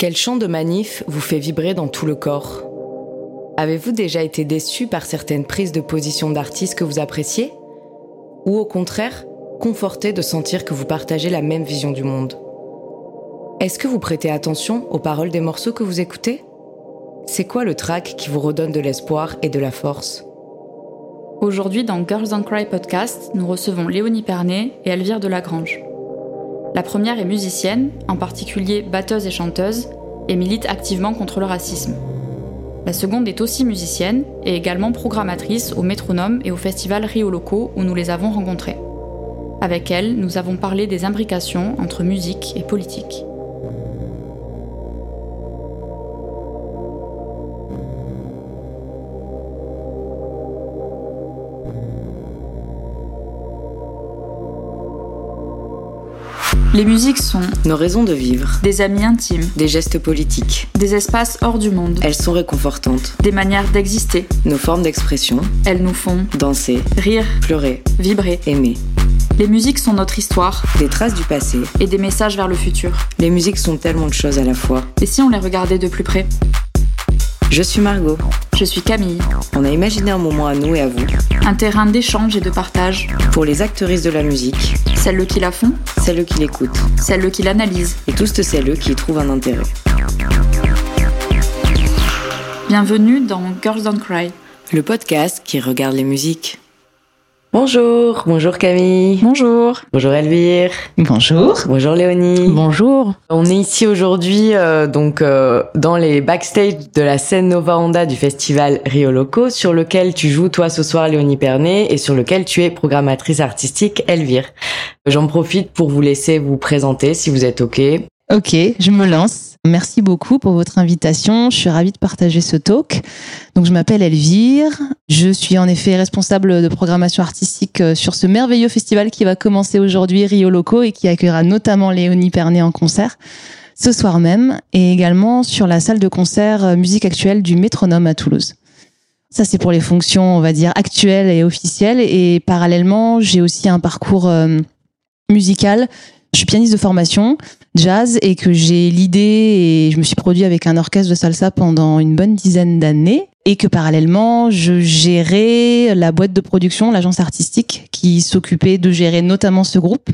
Quel chant de manif vous fait vibrer dans tout le corps? Avez-vous déjà été déçu par certaines prises de position d'artistes que vous appréciez? Ou au contraire, conforté de sentir que vous partagez la même vision du monde? Est-ce que vous prêtez attention aux paroles des morceaux que vous écoutez? C'est quoi le track qui vous redonne de l'espoir et de la force? Aujourd'hui, dans Girls Don't Cry podcast, nous recevons Léonie Pernet et Elvire Delagrange. La première est musicienne, en particulier batteuse et chanteuse, et milite activement contre le racisme. La seconde est aussi musicienne et également programmatrice au Métronome et au festival Rio Loco où nous les avons rencontrées. Avec elle, nous avons parlé des imbrications entre musique et politique. Les musiques sont Nos raisons de vivre, des amis intimes, des gestes politiques. des espaces hors du monde, Elles sont réconfortantes. des manières d'exister. Nos formes d'expression, Elles nous font danser, rire, pleurer, vibrer. aimer. Les musiques sont notre histoire Des traces du passé. et des messages vers le futur. Les musiques sont tellement de choses à la fois. Et si on les regardait de plus près? Je suis Margot. Je suis Camille, On a imaginé un moment à nous et à vous. un terrain d'échange et de partage. Pour les actrices de la musique, Celles qui la font, celles qui l'écoutent. celles qui l'analysent. Et tous celles qui y trouvent un intérêt. Bienvenue dans Girls Don't Cry. Le podcast qui regarde les musiques. Bonjour, bonjour Camille. Bonjour. Bonjour Elvire. Bonjour. Bonjour Léonie. Bonjour. On est ici aujourd'hui euh, donc euh, dans les backstage de la scène Nova Honda du festival Rio Loco sur lequel tu joues toi ce soir Léonie Pernet et sur lequel tu es programmatrice artistique Elvire. J'en profite pour vous laisser vous présenter si vous êtes OK. Ok, je me lance. Merci beaucoup pour votre invitation. Je suis ravie de partager ce talk. Donc, je m'appelle Elvire. Je suis en effet responsable de programmation artistique euh, sur ce merveilleux festival qui va commencer aujourd'hui, Rio Loco, et qui accueillera notamment Léonie Pernet en concert ce soir même, et également sur la salle de concert euh, musique actuelle du Métronome à Toulouse. Ça, c'est pour les fonctions, on va dire, actuelles et officielles. Et parallèlement, j'ai aussi un parcours euh, musical. Je suis pianiste de formation, jazz, et que j'ai l'idée et je me suis produit avec un orchestre de salsa pendant une bonne dizaine d'années. Et que parallèlement, je gérais la boîte de production, l'agence artistique, qui s'occupait de gérer notamment ce groupe,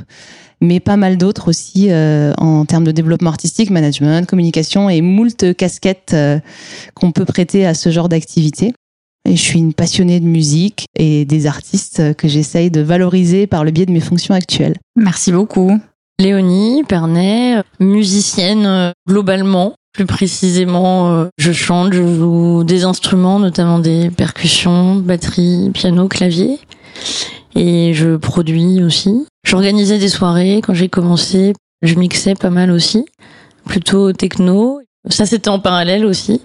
mais pas mal d'autres aussi euh, en termes de développement artistique, management, communication et moult casquettes euh, qu'on peut prêter à ce genre d'activité. Et je suis une passionnée de musique et des artistes que j'essaye de valoriser par le biais de mes fonctions actuelles. Merci beaucoup. Léonie Pernet, musicienne euh, globalement. Plus précisément, euh, je chante, je joue des instruments, notamment des percussions, batterie, piano, clavier. Et je produis aussi. J'organisais des soirées quand j'ai commencé. Je mixais pas mal aussi. Plutôt techno. Ça, c'était en parallèle aussi.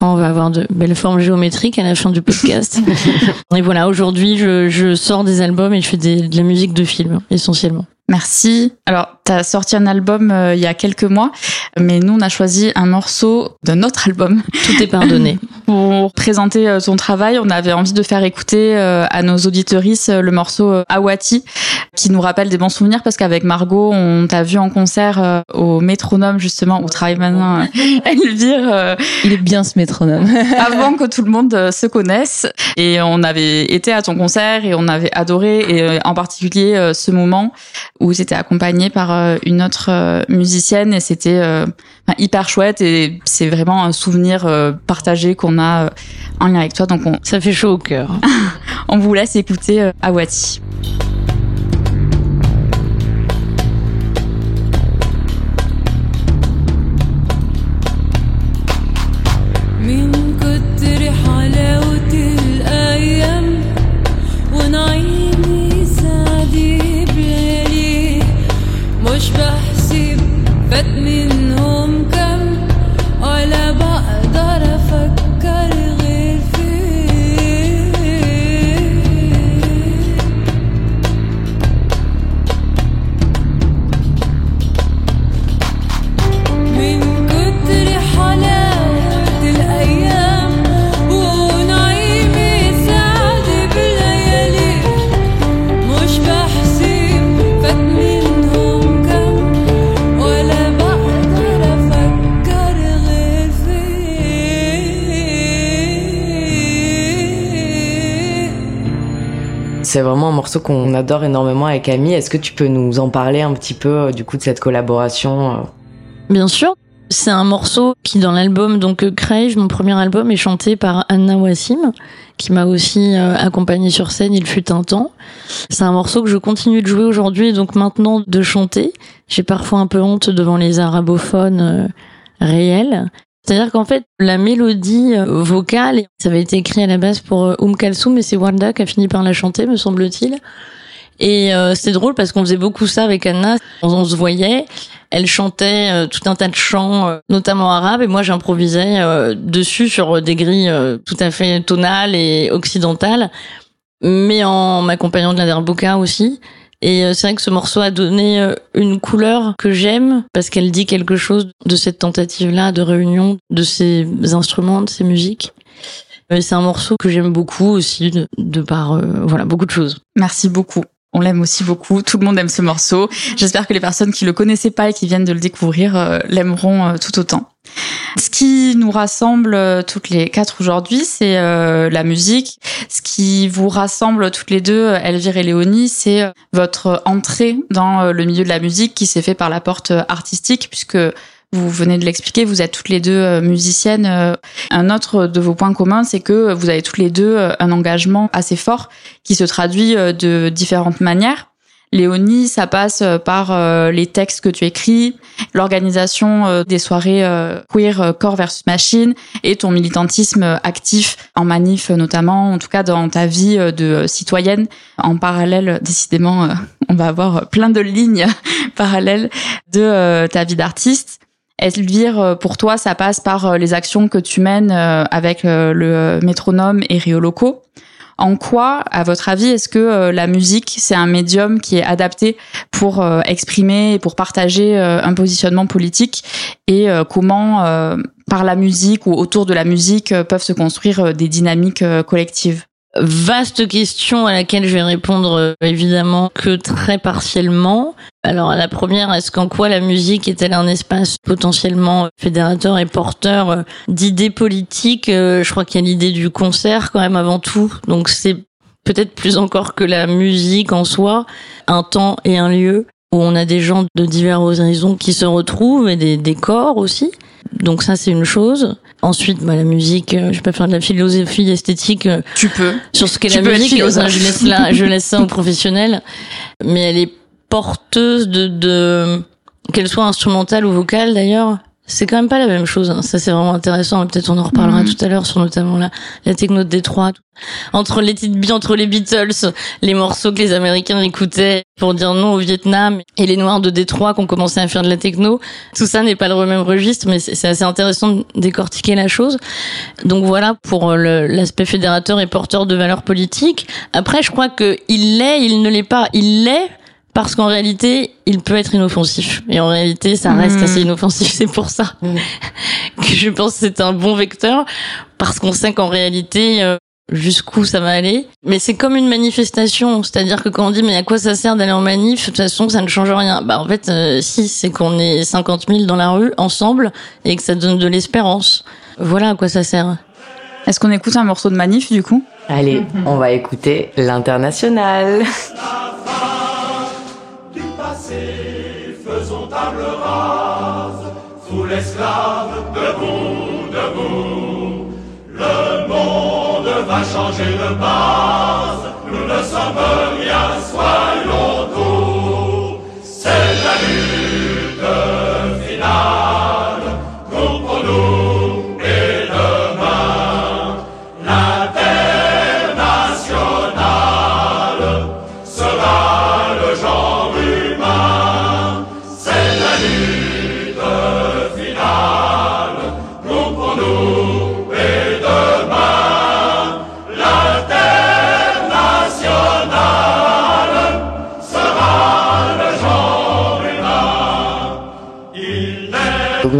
On va avoir de belles formes géométriques à la fin du podcast. et voilà, aujourd'hui, je, je sors des albums et je fais des- de la musique de film, essentiellement. Merci. Alors, tu as sorti un album euh, il y a quelques mois, mais nous, on a choisi un morceau de notre album Tout est pardonné. pour présenter euh, ton travail. On avait envie de faire écouter euh, à nos auditorices euh, le morceau euh, Awati, qui nous rappelle des bons souvenirs parce qu'avec Margot, on t'a vu en concert euh, au Métronome, justement, où travaille maintenant Elvire, Il est bien ce métronome. avant que tout le monde se connaisse. Et on avait été à ton concert et on avait adoré, et euh, en particulier ce moment où c'était accompagné par euh, une autre euh, musicienne et c'était euh, hyper chouette et c'est vraiment un souvenir euh, partagé qu'on a euh, en lien avec toi. Donc on, Ça fait chaud au cœur. on vous laisse écouter euh, Awati. durch. Morceau qu'on adore énormément avec Camille. Est-ce que tu peux nous en parler un petit peu euh, du coup de cette collaboration euh Bien sûr. C'est un morceau qui dans l'album donc euh, Crave, mon premier album, est chanté par Anna Wassim, qui m'a aussi euh, accompagné sur scène. Il fut un temps. C'est un morceau que je continue de jouer aujourd'hui, donc maintenant de chanter. J'ai parfois un peu honte devant les arabophones réels. C'est-à-dire qu'en fait, la mélodie euh, vocale, ça avait été écrit à la base pour euh, Oum Kalsoum, et c'est Warda qui a fini par la chanter, me semble-t-il. Et euh, c'est drôle parce qu'on faisait beaucoup ça avec Anna. On, on se voyait, elle chantait euh, tout un tas de chants, notamment arabes, et moi j'improvisais dessus sur des grilles tout à fait tonales et occidentales, mais en m'accompagnant de la derbuka aussi. Et euh, c'est vrai que ce morceau a donné euh, une couleur que j'aime parce qu'elle dit quelque chose de cette tentative-là de réunion de ces instruments, de ces musiques. C'est un morceau que j'aime beaucoup aussi de, de par euh, voilà beaucoup de choses. Merci beaucoup. On l'aime aussi beaucoup. Tout le monde aime ce morceau. J'espère que les personnes qui le connaissaient pas et qui viennent de le découvrir euh, l'aimeront euh, tout autant. Ce qui nous rassemble euh, toutes les quatre aujourd'hui, c'est la musique. Ce qui vous rassemble toutes les deux, Elvire et Léonie, c'est votre entrée dans le milieu de la musique qui s'est fait par la porte artistique, puisque vous venez de l'expliquer, vous êtes toutes les deux euh, musiciennes. Euh, Un autre de vos points communs, c'est que vous avez toutes les deux euh, un engagement assez fort qui se traduit de différentes manières. Léonie, ça passe par les textes que tu écris, l'organisation des soirées queer corps versus machine et ton militantisme actif en manif notamment, en tout cas dans ta vie de citoyenne. En parallèle, décidément, on va avoir plein de lignes parallèles de ta vie d'artiste. Elvire, euh, pour toi, ça passe par euh, les actions que tu mènes euh, avec le métronome et Rio Loco? En quoi, à votre avis, est-ce que la musique, c'est un médium qui est adapté pour exprimer et pour partager un positionnement politique? Et comment, par la musique ou autour de la musique, peuvent se construire des dynamiques collectives? Vaste question à laquelle je vais répondre euh, évidemment que très partiellement. Alors la première, est-ce qu'en quoi la musique est-elle un espace potentiellement fédérateur et porteur euh, d'idées politiques Euh, Je crois qu'il y a l'idée du concert quand même avant tout. Donc c'est peut-être plus encore que la musique en soi, un temps et un lieu où on a des gens de divers horizons qui se retrouvent et des, des corps aussi. Donc ça c'est une chose. Ensuite, bah, la musique, euh, je vais pas faire de la philosophie esthétique euh, Tu peux. sur ce qu'est la musique. Ça, je laisse là, je laisse ça aux professionnels. Mais elle est porteuse de, de qu'elle soit instrumentale ou vocale d'ailleurs. C'est quand même pas la même chose. hein. Ça c'est vraiment intéressant. Peut-être on en reparlera Mhm. tout à l'heure sur notamment la, la techno de Détroit. Entre les titres, entre les Beatles, les morceaux que les Américains écoutaient pour dire non au Vietnam et les Noirs de Détroit qui ont commencé à faire de la techno. Tout ça n'est pas le même registre, mais c'est assez intéressant de décortiquer la chose. Donc voilà pour l'aspect fédérateur et porteur de valeurs politiques. Après, je crois que il l'est, il ne l'est pas. Il l'est parce qu'en réalité, il peut être inoffensif. Et en réalité, ça reste Mhm. assez inoffensif. C'est pour ça Mhm. que je pense que c'est un bon vecteur parce qu'on sait qu'en réalité, euh, jusqu'où ça va aller. Mais c'est comme une manifestation, c'est-à-dire que quand on dit mais à quoi ça sert d'aller en manif, de toute façon ça ne change rien. Bah en fait, euh, si c'est qu'on est 50 000 dans la rue ensemble et que ça donne de l'espérance. Voilà à quoi ça sert. Est-ce qu'on écoute un morceau de manif du coup? Allez, on va écouter l'international. faisons table rase, sous l'esclave, debout, debout. Le monde va changer de base, nous ne sommes rien, soyons doux.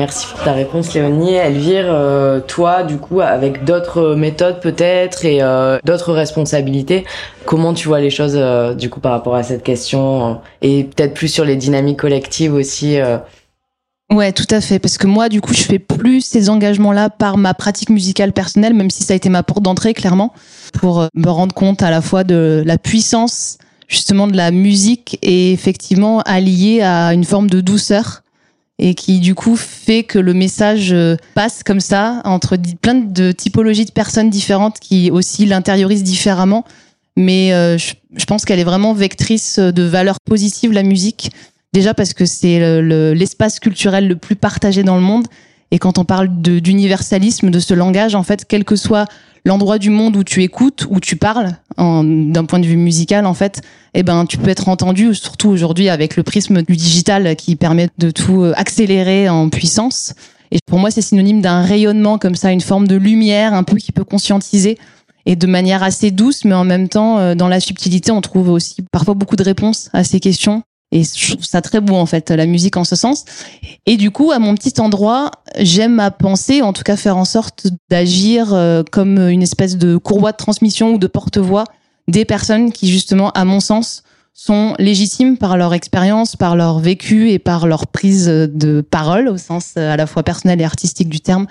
Merci pour ta réponse Léonie. Elvire, euh, toi du coup avec d'autres méthodes peut-être et euh, d'autres responsabilités, comment tu vois les choses euh, du coup par rapport à cette question et peut-être plus sur les dynamiques collectives aussi Ouais, tout à fait. Parce que moi, du coup, je fais plus ces engagements-là par ma pratique musicale personnelle, même si ça a été ma porte d'entrée, clairement, pour me rendre compte à la fois de la puissance, justement, de la musique et effectivement alliée à une forme de douceur et qui, du coup, fait que le message euh, passe comme ça entre plein de typologies de personnes différentes qui aussi l'intériorisent différemment. Mais euh, je, pense qu'elle est vraiment vectrice de valeurs positives, la musique. Déjà parce que c'est le- le- l'espace culturel le plus partagé dans le monde. Et quand on parle de- d'universalisme, de ce langage, en fait, quel que soit l'endroit du monde où tu écoutes, où tu parles, d'un point de vue musical, en fait, eh ben, tu peux être entendu, surtout aujourd'hui avec le prisme du digital qui permet de tout euh, accélérer en puissance. Et pour moi, c'est synonyme d'un rayonnement comme ça, une forme de lumière un peu qui peut conscientiser et de manière assez douce, mais en même temps, euh, dans la subtilité, on trouve aussi parfois beaucoup de réponses à ces questions. Et je trouve ça très beau, en fait, la musique en ce sens. Et du coup, à mon petit endroit, j'aime à penser, en tout cas faire en sorte d'agir euh, comme une espèce de courroie de transmission ou de porte-voix des personnes qui, justement, à mon sens, sont légitimes par leur expérience, par leur vécu et par leur prise de parole au sens euh, à la fois personnel et artistique du terme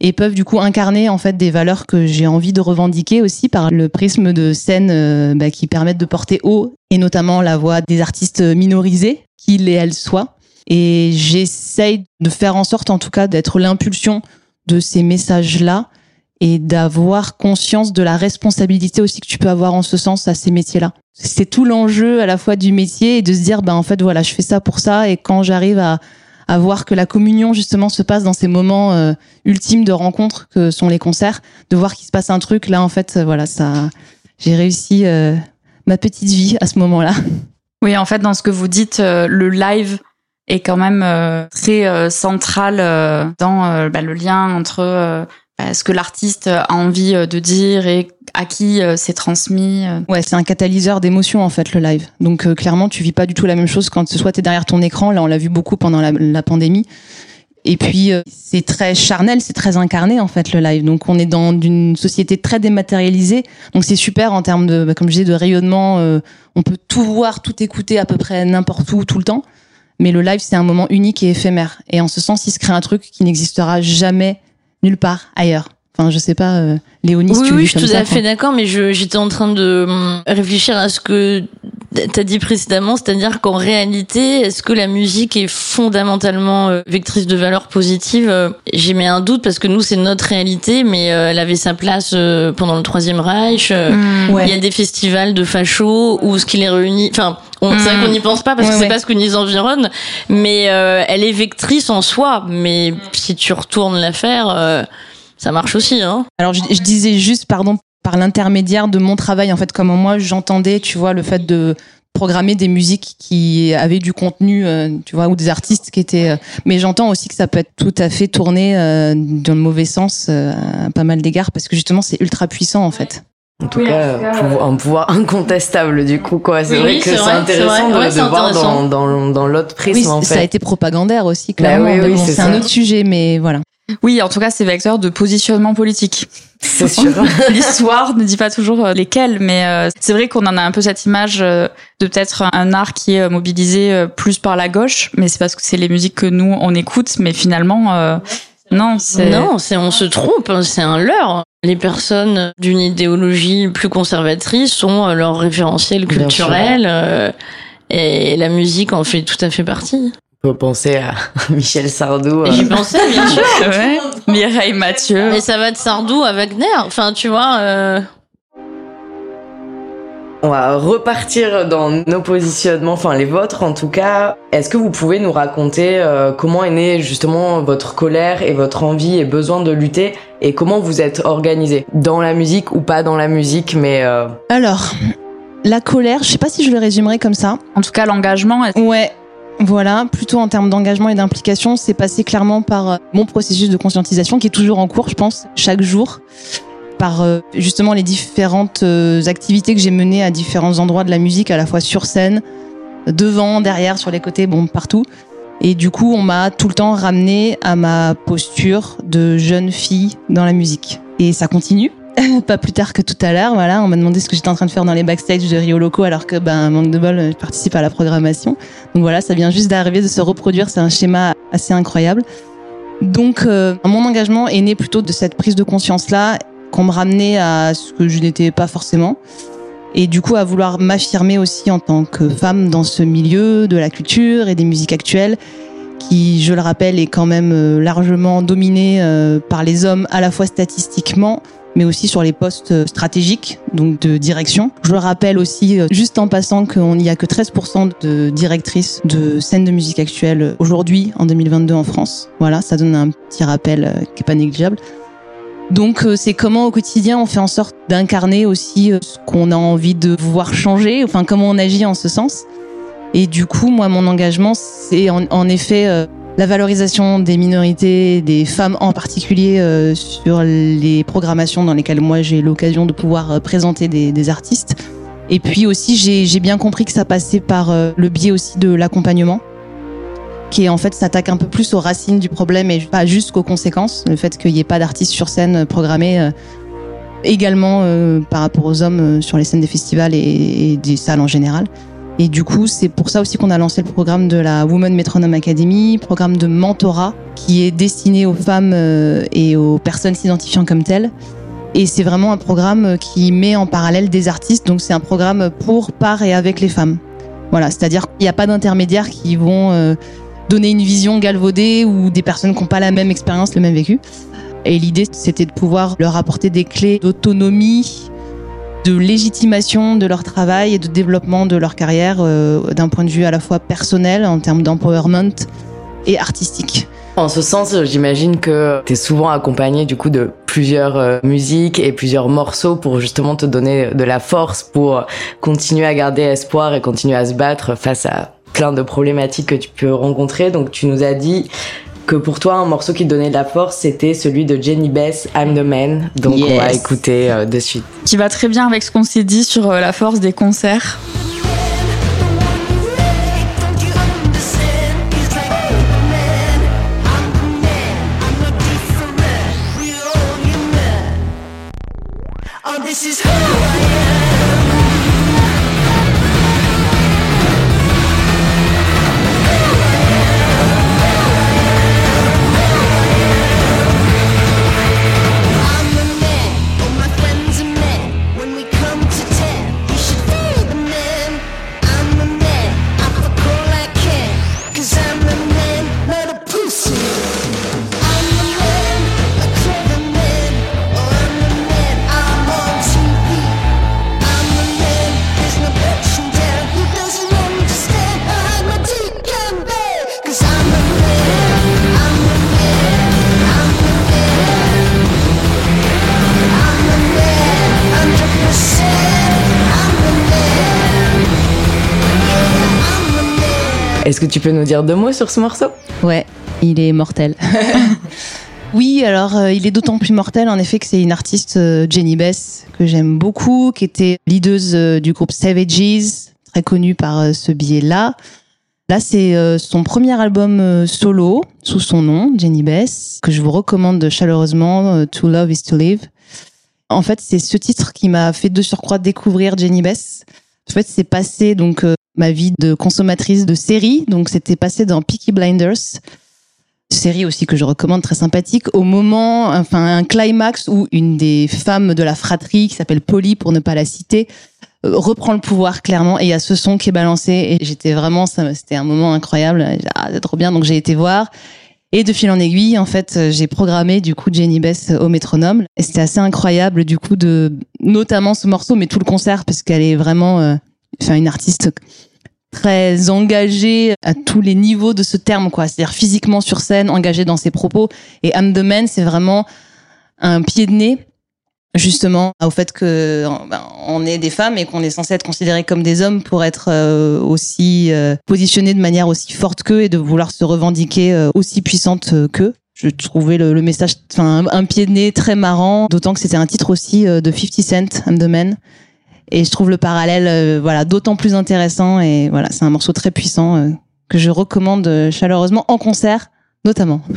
et peuvent du coup incarner en fait des valeurs que j'ai envie de revendiquer aussi par le prisme de scènes euh, bah, qui permettent de porter haut et notamment la voix des artistes minorisés qu'ils et elles soient et j'essaye de faire en sorte en tout cas d'être l'impulsion de ces messages là et d'avoir conscience de la responsabilité aussi que tu peux avoir en ce sens à ces métiers-là. C'est tout l'enjeu à la fois du métier et de se dire, ben en fait voilà, je fais ça pour ça et quand j'arrive à, à voir que la communion justement se passe dans ces moments euh, ultimes de rencontre que sont les concerts, de voir qu'il se passe un truc là en fait, euh, voilà, ça, j'ai réussi euh, ma petite vie à ce moment-là. Oui, en fait, dans ce que vous dites, euh, le live est quand même euh, très euh, central dans bah, le lien entre bah, ce que l'artiste a envie de dire et à qui euh, c'est transmis. euh. Ouais, c'est un catalyseur d'émotions en fait le live. Donc euh, clairement, tu vis pas du tout la même chose quand ce soit t'es derrière ton écran. Là, on l'a vu beaucoup pendant la, la pandémie. Et puis euh, c'est très charnel, c'est très incarné en fait le live. Donc on est dans une société très dématérialisée. Donc c'est super en termes de, bah, comme je disais, de rayonnement. euh, on peut tout voir, tout écouter à peu près n'importe où, tout le temps. Mais le live c'est un moment unique et éphémère. Et en ce sens, il se crée un truc qui n'existera jamais nulle part ailleurs. Enfin, je sais pas, euh, Léonie, si Oui, tu oui, vis je suis tout à fait d'accord, mais je- j'étais en train de hum, réfléchir à ce que t'as dit précédemment, c'est-à-dire qu'en réalité, est-ce que la musique est fondamentalement euh, vectrice de valeurs positives Euh, J'ai mis un doute parce que nous, c'est notre réalité, mais euh, elle avait sa place pendant le Troisième Reich. euh, Ouais. Il y a des festivals de fachos où ce qui les réunit, enfin, on- c'est vrai Mm. qu'on n'y pense pas parce Ouais, que c'est ouais. pas ce que nous environne, mais euh, elle est vectrice en soi. Mais si tu retournes l'affaire, euh, ça marche aussi, hein. Alors je, je disais juste, pardon, par l'intermédiaire de mon travail, en fait, comment moi j'entendais, tu vois, le fait de programmer des musiques qui avaient du contenu, euh, tu vois, ou des artistes qui étaient. euh, mais j'entends aussi que ça peut être tout à fait tourné euh, dans le mauvais sens euh, à pas mal d'égards, parce que justement c'est ultra puissant en fait. En tout cas, pouvoir- un pouvoir incontestable du coup quoi. C'est Oui, vrai oui, que c'est intéressant vrai. de, Ouais, de c'est voir dans, intéressant. dans, dans l'autre prisme Oui, en ça a fait. été propagandère aussi, clairement. Bah oui, mais oui, bon, c'est un autre sujet, mais voilà. Oui, en tout cas, c'est vecteur de positionnement politique. C'est sûr. L'histoire ne dit pas toujours euh, lesquels, mais euh, c'est vrai qu'on en a un peu cette image euh, de peut-être un art qui est mobilisé plus par la gauche, mais c'est parce que c'est les musiques que nous on écoute, mais finalement euh, non, c'est Non, c'est on se trompe, hein, c'est un leurre. Les personnes d'une idéologie plus conservatrice ont leur référentiel culturel euh, et la musique en fait tout à fait partie. On peut penser à Michel Sardou. euh, J'y pensais bien sûr. Ouais. Mireille Mathieu. Mais ça va de Sardou à Wagner. Enfin, tu vois. euh, On va repartir dans nos positionnements, enfin les vôtres en tout cas. Est-ce que vous pouvez nous raconter euh, comment est née justement votre colère et votre envie et besoin de lutter et comment vous êtes organisé? Dans la musique ou pas dans la musique, mais euh, Alors, la colère, je sais pas si je le résumerai comme ça. En tout cas, l'engagement. est- Ouais, voilà, plutôt en termes d'engagement et d'implication, c'est passé clairement par euh, mon processus de conscientisation qui est toujours en cours, je pense, chaque jour, par euh, justement les différentes euh, activités que j'ai menées à différents endroits de la musique, à la fois sur scène, devant, derrière, sur les côtés, bon, partout. Et du coup, on m'a tout le temps ramené à ma posture de jeune fille dans la musique. Et ça continue. Pas plus tard que tout à l'heure. Voilà, on m'a demandé ce que j'étais en train de faire dans les backstage de Rio Loco, alors que, ben, manque de bol, je participe à la programmation. Donc voilà, ça vient juste d'arriver de se reproduire. C'est un schéma assez incroyable. Donc, euh, mon engagement est né plutôt de cette prise de conscience-là, qu'on me ramenait à ce que je n'étais pas forcément. Et du coup, à vouloir m'affirmer aussi en tant que femme dans ce milieu de la culture et des musiques actuelles, qui, je le rappelle, est quand même euh, largement dominé euh, par les hommes, à la fois statistiquement, mais aussi sur les postes stratégiques, donc de direction. Je le rappelle aussi, euh, juste en passant, qu'il n'y a que 13% de directrices de scènes de musique actuelle aujourd'hui, en 2022 en France. Voilà, ça donne un petit rappel euh, qui est pas négligeable. Donc euh, c'est comment au quotidien on fait en sorte d'incarner aussi ce qu'on a envie de voir changer, enfin comment on agit en ce sens. Et du coup, moi, mon engagement, c'est en, en effet la valorisation des minorités, des femmes en particulier euh, sur les programmations dans lesquelles moi j'ai l'occasion de pouvoir euh, présenter des, artistes. Et puis aussi, j'ai bien compris que ça passait par euh, le biais aussi de l'accompagnement qui en fait s'attaque un peu plus aux racines du problème et pas juste qu'aux conséquences. Le fait qu'il n'y ait pas d'artistes sur scène programmés également par rapport aux hommes sur les scènes des festivals et, et des salles en général. Et du coup, c'est pour ça aussi qu'on a lancé le programme de la Women Metronome Academy, programme de mentorat qui est destiné aux femmes euh, et aux personnes s'identifiant comme telles. Et c'est vraiment un programme qui met en parallèle des artistes, donc c'est un programme pour, par et avec les femmes. Voilà, c'est-à-dire qu'il n'y a pas d'intermédiaires qui vont euh, donner une vision galvaudée ou des personnes qui n'ont pas la même expérience, le même vécu. Et l'idée, c'était de pouvoir leur apporter des clés d'autonomie, de légitimation de leur travail et de développement de leur carrière euh, d'un point de vue à la fois personnel, en termes d'empowerment et artistique. En ce sens, j'imagine que tu es souvent accompagné du coup de plusieurs euh, musiques et plusieurs morceaux pour justement te donner de la force pour continuer à garder espoir et continuer à se battre face à plein de problématiques que tu peux rencontrer. Donc tu nous as dit que pour toi, un morceau qui te donnait de la force, c'était celui de Jenny Bess, I'm the Man. Donc on va écouter euh, de suite. Qui va très bien avec ce qu'on s'est dit sur euh, la force des concerts. Tu peux nous dire deux mots sur ce morceau? Ouais, il est mortel. oui, alors euh, il est d'autant plus mortel en effet que c'est une artiste euh, Jenny Bess que j'aime beaucoup, qui était leaduse euh, du groupe Savages, très connue par euh, ce biais-là. Là, c'est euh, son premier album solo sous son nom, Jenny Bess, que je vous recommande chaleureusement, To Love Is To Live. En fait, c'est ce titre qui m'a fait de surcroît découvrir Jenny Bess. En fait, c'est passé donc ma vie de consommatrice de séries, donc c'était passé dans Peaky Blinders, série aussi que je recommande, très sympathique, au moment, enfin un climax où une des femmes de la fratrie, qui s'appelle Polly pour ne pas la citer, euh, reprend le pouvoir clairement et il y a ce son qui est balancé. Et j'étais vraiment, c'était un moment incroyable, ah, c'est trop bien, donc j'ai été voir. Et de fil en aiguille, en fait, j'ai programmé du coup Jenny Bess au métronome. Et c'était assez incroyable du coup de, notamment ce morceau, mais tout le concert parce qu'elle est vraiment, euh, enfin une artiste très engagée à tous les niveaux de ce terme, quoi. C'est-à-dire physiquement sur scène, engagée dans ses propos. Et I'm c'est vraiment un pied de nez justement au fait que ben, on est des femmes et qu'on est censé être considérés comme des hommes pour être euh, aussi euh, positionnés de manière aussi forte qu'eux et de vouloir se revendiquer euh, aussi puissante euh, qu'eux. Je trouvais le, le message, enfin un, pied de nez très marrant, d'autant que c'était un titre aussi de 50 Cent, I'm. Et je trouve le parallèle, euh, voilà, d'autant plus intéressant. Et voilà, c'est un morceau très puissant euh, que je recommande euh, chaleureusement en concert, notamment.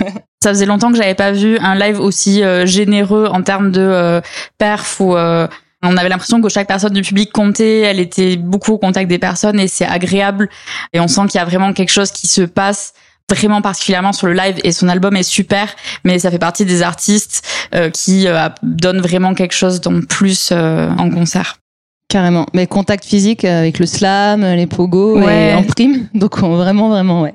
Ça faisait longtemps que j'avais pas vu un live aussi euh, généreux en termes de euh, perf ou euh, on avait l'impression que chaque personne du public comptait, elle était beaucoup au contact des personnes et c'est agréable et on sent qu'il y a vraiment quelque chose qui se passe vraiment particulièrement sur le live et son album est super mais ça fait partie des artistes euh, qui euh, donnent vraiment quelque chose en plus euh, en concert. Carrément. Mais contact physique avec le slam, les pogos Ouais. et en prime. Donc on- vraiment, vraiment, ouais.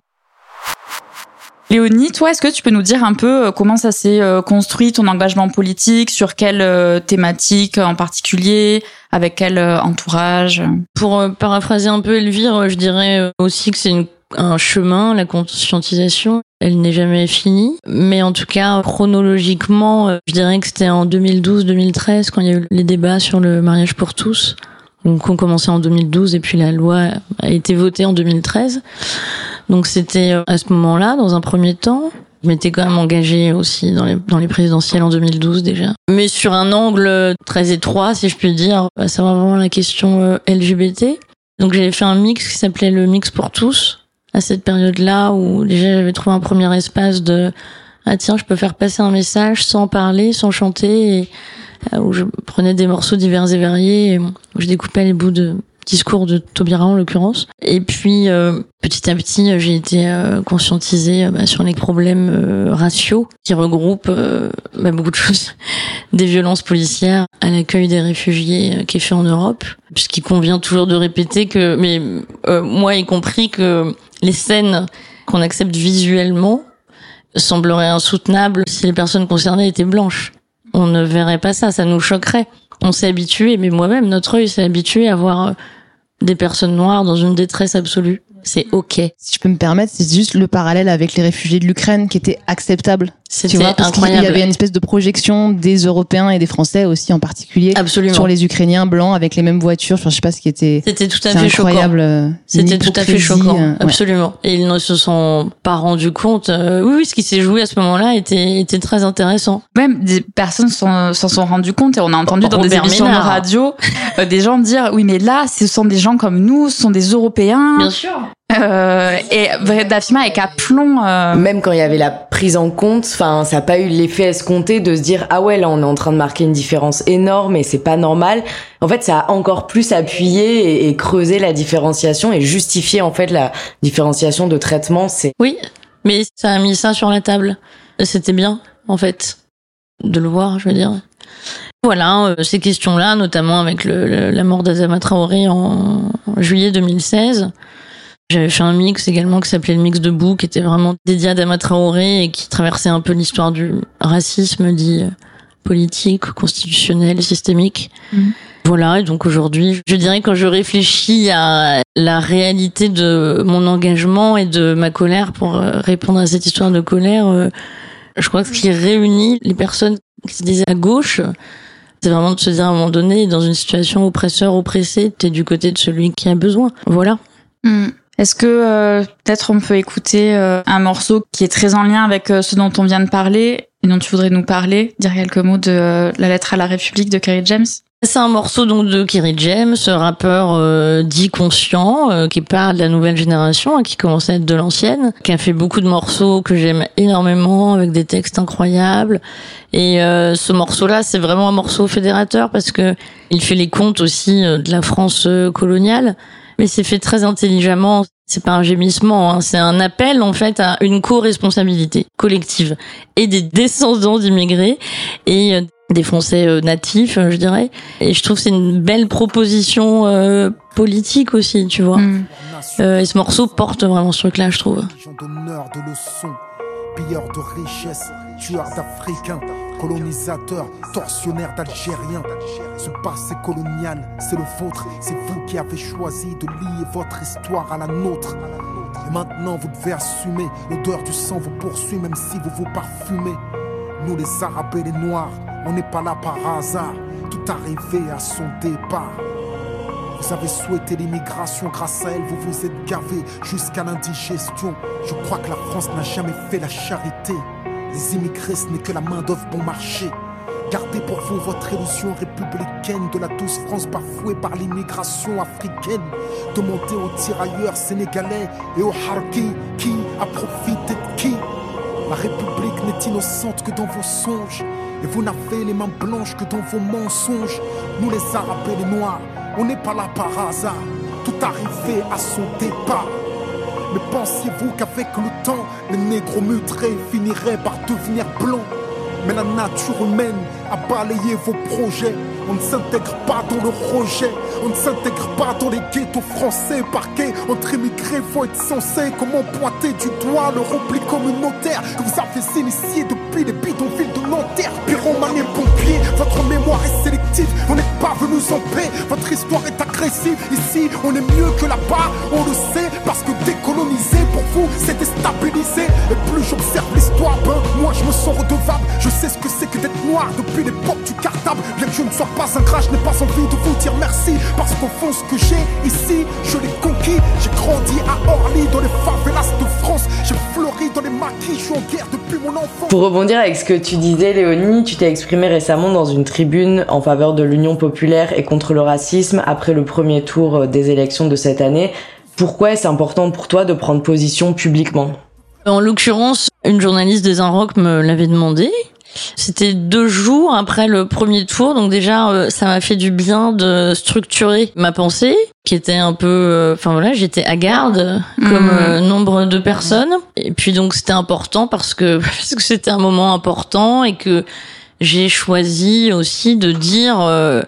Léonie, toi, est-ce que tu peux nous dire un peu euh, comment ça s'est euh, construit ton engagement politique, sur quelle euh, thématique en particulier, avec quel entourage? Pour paraphraser un peu Elvire, je dirais aussi que c'est une- un chemin, la conscientisation. Elle n'est jamais finie. Mais en tout cas, chronologiquement, euh, je dirais que c'était en 2012-2013 quand il y a eu les débats sur le mariage pour tous. Donc on commençait en 2012 et puis la loi a été votée en 2013. Donc c'était euh, à ce moment-là, dans un premier temps. Je m'étais quand même engagée aussi dans les, dans les présidentielles en 2012 déjà. Mais sur un angle très étroit, si je puis dire, à savoir vraiment la question euh, LGBT. Donc j'avais fait un mix qui s'appelait le mix pour tous à cette période-là où déjà j'avais trouvé un premier espace de ah tiens je peux faire passer un message sans parler, sans chanter euh, où je prenais des morceaux divers et variés où je découpais les bouts de discours de Taubira en l'occurrence. Et puis euh, petit à petit euh, j'ai été euh, conscientisée bah, sur les problèmes raciaux qui regroupent bah, beaucoup de choses, des violences policières à l'accueil des réfugiés qui est fait en Europe, puisqu'il convient toujours de répéter que, mais moi y compris que les scènes qu'on accepte visuellement sembleraient insoutenables si les personnes concernées étaient blanches. On ne verrait pas ça, ça nous choquerait. On s'est habitué, mais moi-même, notre œil s'est habitué à voir euh, des personnes noires dans une détresse absolue. C'est ok. Si je peux me permettre, c'est juste le parallèle avec les réfugiés de l'Ukraine qui était acceptable. Tu C'était vois, parce qu'il y incroyable. avait une espèce de projection des Européens et des Français aussi en particulier Absolument. sur les Ukrainiens blancs avec les mêmes voitures. Enfin, je sais pas ce qui était. C'était tout à fait choquant. incroyable. euh, C'était tout à fait choquant, euh, ouais. absolument. Et ils ne se sont pas rendus compte. Euh, oui, oui, ce qui s'est joué à ce moment-là était, était très intéressant. Même des personnes s'en s'en sont rendues compte et on a entendu dans des émissions Ménard. de radio des gens dire oui mais là ce sont des gens comme nous, ce sont des Européens. Bien sûr. Euh, et Dafima avec aplomb. euh, Même quand il y avait la prise en compte, enfin, ça n'a pas eu l'effet escompté de se dire ah ouais là on est en train de marquer une différence énorme et c'est pas normal. En fait, ça a encore plus appuyé et, et creusé la différenciation et justifié en fait la différenciation de traitement. C'est Oui, mais ça a mis ça sur la table. C'était bien, en fait, de le voir, je veux dire. Voilà, euh, ces questions-là, notamment avec le, le- la mort d'Azama Traoré en juillet 2016. J'avais fait un mix également qui s'appelait le mix de Bou, qui était vraiment dédié à Adama Traoré et qui traversait un peu l'histoire du racisme dit euh, politique, constitutionnel, systémique. Mhm. Voilà, et donc aujourd'hui, je dirais quand je réfléchis à la réalité de mon engagement et de ma colère pour euh, répondre à cette histoire de colère, euh, je crois que ce qui réunit les personnes qui se disaient à gauche, c'est vraiment de se dire à un moment donné, dans une situation oppresseur-oppressé, t'es du côté de celui qui a besoin. Voilà. hmm. Est-ce que euh, peut-être on peut écouter euh, un morceau qui est très en lien avec euh, ce dont on vient de parler et dont tu voudrais nous parler, dire quelques mots de euh, la lettre à la République de Kerry James? C'est un morceau donc de Kerry James, rappeur euh, dit conscient, qui pas de la nouvelle génération, hein, qui commence à être de l'ancienne, qui a fait beaucoup de morceaux que j'aime énormément, avec des textes incroyables. Et ce morceau-là, c'est vraiment un morceau fédérateur parce que il fait les comptes aussi de la France coloniale, mais c'est fait très intelligemment. C'est pas un gémissement, hein, c'est un appel en fait à une co-responsabilité collective et des descendants d'immigrés et euh, des Français euh, natifs, euh, je dirais. Et je trouve que c'est une belle proposition euh, politique aussi, tu vois. Hmm. Euh, et ce morceau porte vraiment ce truc-là, je trouve. Gens d'honneur, de leçons, pilleurs de richesses, tueurs d'Africains, colonisateurs, tortionnaires d'Algériens. Ce passé colonial, c'est le vôtre, c'est vous qui avez choisi de lier votre histoire à la nôtre. Et maintenant vous devez assumer, l'odeur du sang vous poursuit même si vous vous parfumez. Nous les Arabes et les Noirs, on n'est pas là par hasard, tout arrivé à son départ. Vous avez souhaité l'immigration, grâce à elle, vous vous êtes gavé jusqu'à l'indigestion. Je crois que la France n'a jamais fait la charité. Les immigrés, ce n'est que la main-d'œuvre bon marché. Gardez pour vous votre illusion républicaine de la douce France bafouée par l'immigration africaine. Demandez aux tirailleurs sénégalais et aux harkis qui a profité de qui La République n'est innocente que dans vos songes. Et vous n'avez les mains blanches que dans vos mensonges. Nous les Arabes et les Noirs, on n'est pas là par hasard. Tout arrivé à son départ. Mais pensiez-vous qu'avec le temps, les négros mutrés finiraient par devenir blancs? Mais la nature humaine a balayé vos projets. On ne s'intègre pas dans le rejet. On ne s'intègre pas dans les ghettos français. Parqués entre immigrés, faut être censé. Comment pointer du doigt le repli communautaire que vous avez initié depuis les bidonvilles de Nanterre. Pyromane et pompier, votre mémoire est sélective. On n'est pas venus en paix. Votre histoire est agressive. Ici, on est mieux que là-bas. On le sait parce que décoloniser pour vous, c'est déstabiliser. Et plus j'observe l'histoire, ben, moi je me sens redevable. Je sais ce que c'est que d'être noir depuis l'époque du cartable. Bien que je ne un gras, je n'ai pas envie de vous dire merci. Parce qu'au fond, ce que j'ai ici, je l'ai conquis. J'ai grandi à Orly, dans les favelas de France. J'ai fleuri dans les maquis, je suis en guerre depuis mon enfance. Pour rebondir avec ce que tu disais, Léonie, tu t'es exprimé récemment dans une tribune en faveur de l'Union populaire et contre le racisme après le premier tour des élections de cette année. Pourquoi est-ce important pour toi de prendre position publiquement? En l'occurrence, une journaliste des Inrocks me l'avait demandé. C'était deux jours après le premier tour, donc déjà euh, ça m'a fait du bien de structurer ma pensée, qui était un peu, euh, enfin voilà, j'étais à garde comme Mhm. euh, nombre de personnes, et puis donc c'était important parce que parce que c'était un moment important et que j'ai choisi aussi de dire euh,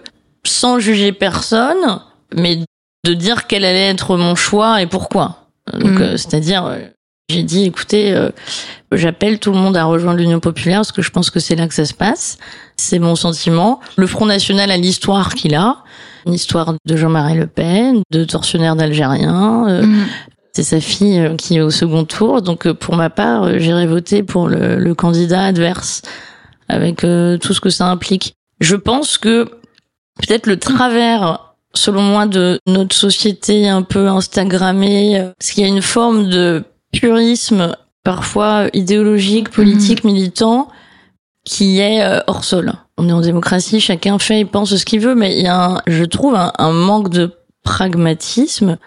sans juger personne, mais de dire quel allait être mon choix et pourquoi. Donc euh, c'est-à-dire j'ai dit écoutez euh, j'appelle tout le monde à rejoindre l'Union populaire parce que je pense que c'est là que ça se passe. C'est mon sentiment. Le Front national a l'histoire qu'il a, une histoire de Jean-Marie Le Pen, de tortionnaire d'Algériens. euh, Mhm. c'est sa fille euh, qui est au second tour. Donc euh, pour ma part, j'irai voter pour le, le candidat adverse avec euh, tout ce que ça implique. Je pense que peut-être le travers, selon moi, de notre société un peu instagrammée, parce qu'il y a une forme de purisme parfois idéologique, politique, militant, qui est euh, hors sol. On est en démocratie, chacun fait et pense ce qu'il veut, mais il y a, un, je trouve, un, un manque de pragmatisme,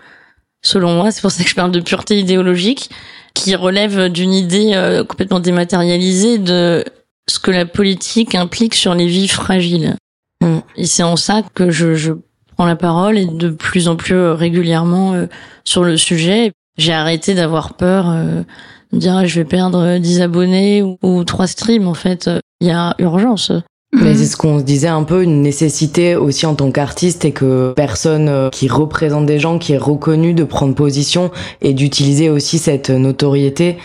selon moi, c'est pour ça que je parle de pureté idéologique, qui relève d'une idée euh, complètement dématérialisée de ce que la politique implique sur les vies fragiles. Et c'est en ça que je, je prends la parole et de plus en plus euh, régulièrement sur le sujet. J'ai arrêté d'avoir peur euh, de dire ah, je vais perdre euh, 10 abonnés ou, ou 3 streams. En fait, euh, il y a urgence. Mais Mhm. c'est ce qu'on se disait un peu, une nécessité aussi en tant qu'artiste et que personne euh, qui représente des gens, qui est reconnu de prendre position et d'utiliser aussi cette notoriété